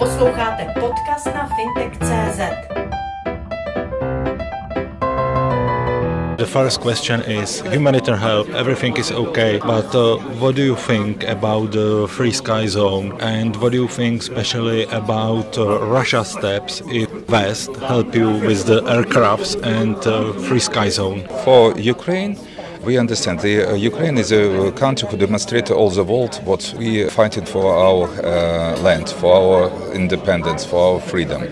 Posloucháte podcast na fintech.cz. The first question is humanitarian help. Everything is okay, but uh, what do you think about the free sky zone? And what do you think, especially about uh, Russia steps if West help you with the aircrafts and uh, free sky zone? For Ukraine, we understand. The uh, Ukraine is a country who demonstrated all the world what we fighting for our uh, land, for our independence, for our freedom,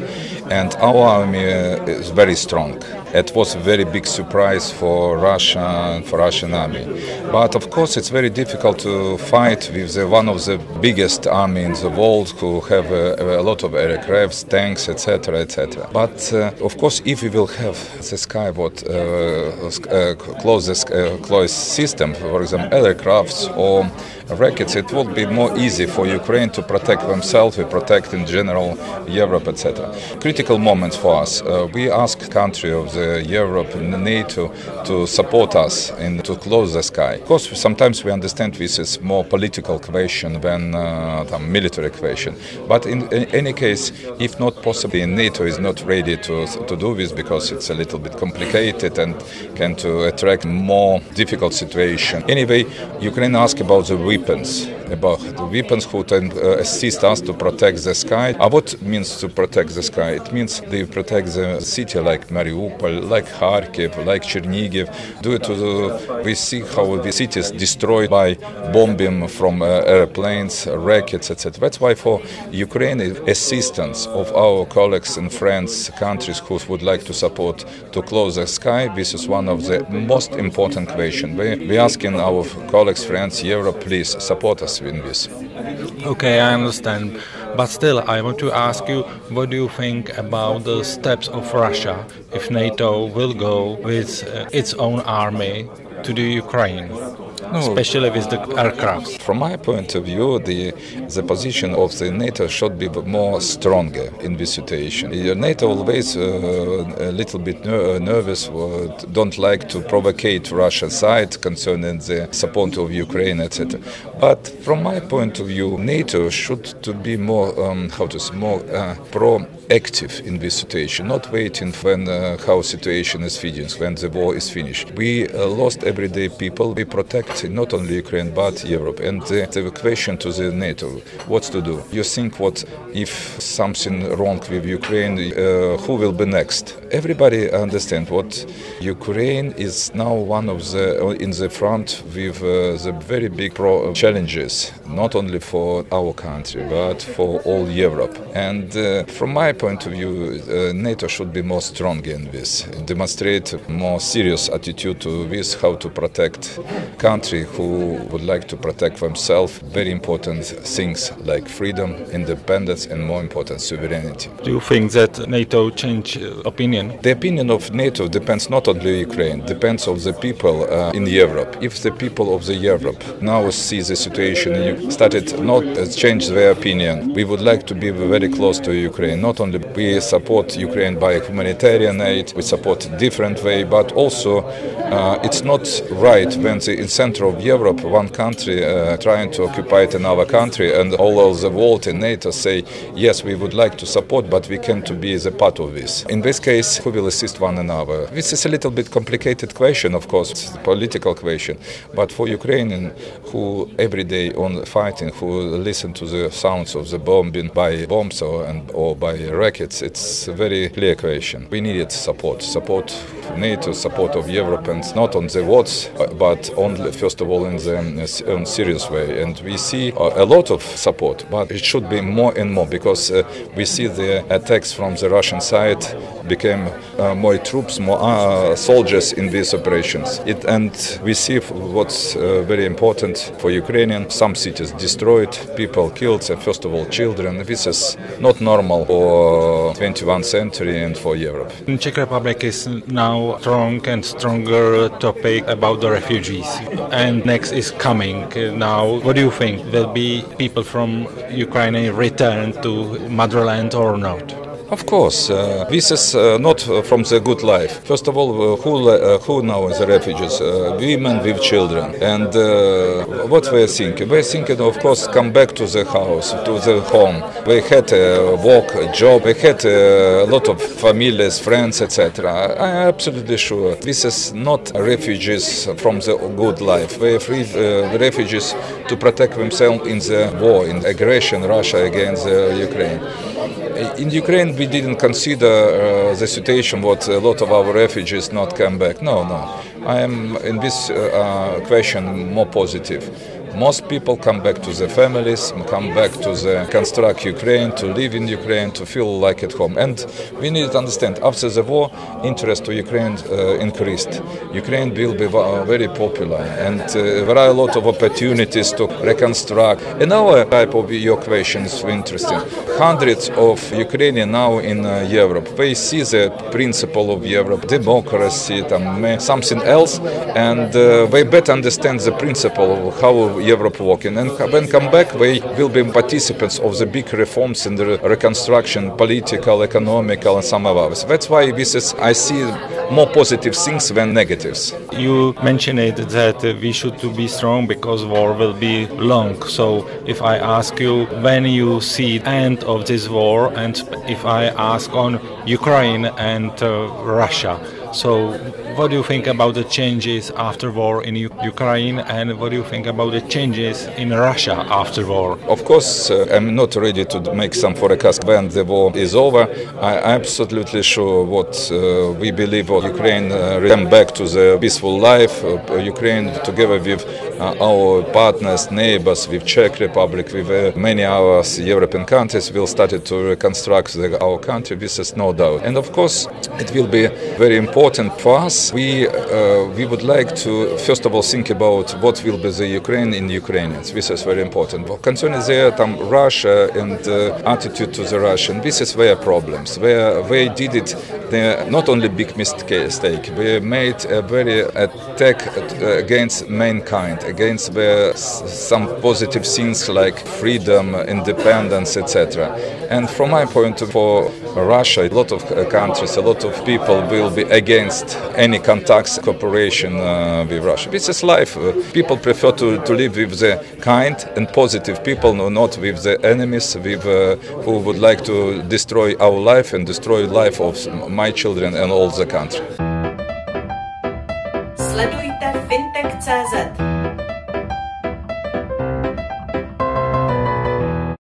and our army uh, is very strong. It was a very big surprise for Russia and for Russian army. But of course, it's very difficult to fight with the, one of the biggest army in the world who have a, a lot of aircrafts, tanks, etc., etc. But uh, of course, if we will have the sky what uh, uh, closest uh, closed system, for example, aircrafts or rackets, it would be more easy for Ukraine to protect themselves, we protect in general Europe, etc. Critical moments for us. Uh, we ask country of the Europe and NATO to support us and to close the sky. Of course, sometimes we understand this is more political question than uh, military question. But in, in, any case, if not possible, NATO is not ready to to do this because it's a little bit complicated and can to attract more difficult situation. Anyway, Ukraine asked about the weapons, about the weapons who can uh, assist us to protect the sky. Uh, what means to protect the sky? It means they protect the city like Mariupol, like Kharkiv, like Chernihiv. Due to the, we see how the city is destroyed by bombing from uh, airplanes, rockets, etc. That's why for Ukraine, assistance of our colleagues and friends, countries who would like to support to close the sky, this is one of the most important questions. We, we asking our colleagues, friends, Europe, please support us in this. Okay, I understand. But still, I want to ask you what do you think about the steps of Russia if NATO will go with uh, its own army to the Ukraine? No. Especially with the aircrafts. From my point of view, the the position of the NATO should be more stronger in this situation. NATO always uh, a little bit ner- nervous, uh, don't like to provocate Russia side concerning the support of Ukraine, etc. But from my point of view, NATO should to be more um, how to say more uh, pro active in this situation, not waiting when uh, how situation is finished, when the war is finished. We uh, lost everyday people. We protect not only Ukraine but Europe. And the, the question to the NATO, what to do? You think what if something wrong with Ukraine, uh, who will be next? Everybody understand what Ukraine is now one of the in the front with uh, the very big challenges, not only for our country but for all Europe. And uh, from my point of view, uh, NATO should be more strong in this, demonstrate more serious attitude to this, how to protect country who would like to protect themselves. Very important things like freedom, independence, and more important, sovereignty. Do you think that NATO change uh, opinion? The opinion of NATO depends not only Ukraine, depends on the people uh, in Europe. If the people of the Europe now see the situation and started not uh, change their opinion, we would like to be very close to Ukraine. Not only we support Ukraine by humanitarian aid, we support different way, but also uh, it's not right when the, in center of Europe, one country uh, trying to occupy another country, and all of the world in NATO say, yes, we would like to support, but we can't to be the part of this. In this case, who will assist one another? This is a little bit complicated question, of course, it's a political question, but for Ukrainian who every day on fighting, who listen to the sounds of the bombing by bombs or, and, or by rockets, it's a very clear question. We needed support, support NATO, support of Europe, and not on the words, but only first of all in the in serious way. And we see a lot of support, but it should be more and more because uh, we see the attacks from the Russian side became uh, more troops, more uh, soldiers in these operations. It, and we see what's uh, very important for Ukrainian: some cities destroyed, people killed, and first of all children. This is not normal for 21st century and for Europe. In Czech Republic is now strong and stronger topic about the refugees, and next is coming now. What do you think? Will be people from Ukraine return to motherland or not? Of course, uh, this is uh, not from the good life. First of all, uh, who, uh, who now is the refugees? Uh, women with children. And what they thinking? We're thinking, of course, come back to the house, to the home. They had a work, a job, they had a lot of families, friends, etc. I am absolutely sure this is not refugees from the good life. Are free refugees to protect themselves in the war, in aggression Russia against Ukraine. In Ukraine, we didn't consider uh, the situation what a lot of our refugees not come back. No, no. I am in this uh, uh question more positive. Most people come back to their families, come back to the construct Ukraine, to live in Ukraine, to feel like at home. And we need to understand, after the war, interest to Ukraine uh, increased. Ukraine will be very popular, and uh, there are a lot of opportunities to reconstruct. Another type of your question is interesting. Hundreds of Ukrainians now in uh, Europe, they see the principle of Europe, democracy, something else, and uh, they better understand the principle of how Europe working. And when come back, they will be participants of the big reforms in the reconstruction, political, economical, and some of others. That's why this is, I see more positive things than negatives. You mentioned it that we should to be strong because war will be long. So if I ask you when you see end of this war, and if I ask on Ukraine and uh, Russia, so, what do you think about the changes after war in U- Ukraine, and what do you think about the changes in Russia after war? Of course, uh, I'm not ready to make some forecast when the war is over. I'm absolutely sure what uh, we believe of Ukraine uh, come back to the peaceful life. Uh, Ukraine, together with uh, our partners, neighbors, with Czech Republic, with uh, many other European countries, will start to reconstruct the, our country. This is no doubt. And of course, it will be very important important for us. We uh, we would like to first of all think about what will be the Ukraine in Ukrainians. This is very important. Well, concerning the um, Russia and uh, attitude to the Russian, this is their problems. Where they did it, they not only big mistake. They made a very attack against mankind, against the, some positive things like freedom, independence, etc. And from my point of view, Russia, a lot of countries, a lot of people will be against any contacts cooperation uh, with Russia. This is life. Uh, people prefer to, to live with the kind and positive people, not with the enemies, with uh, who would like to destroy our life and destroy life of my children and all the country. Sledujte fintech.cz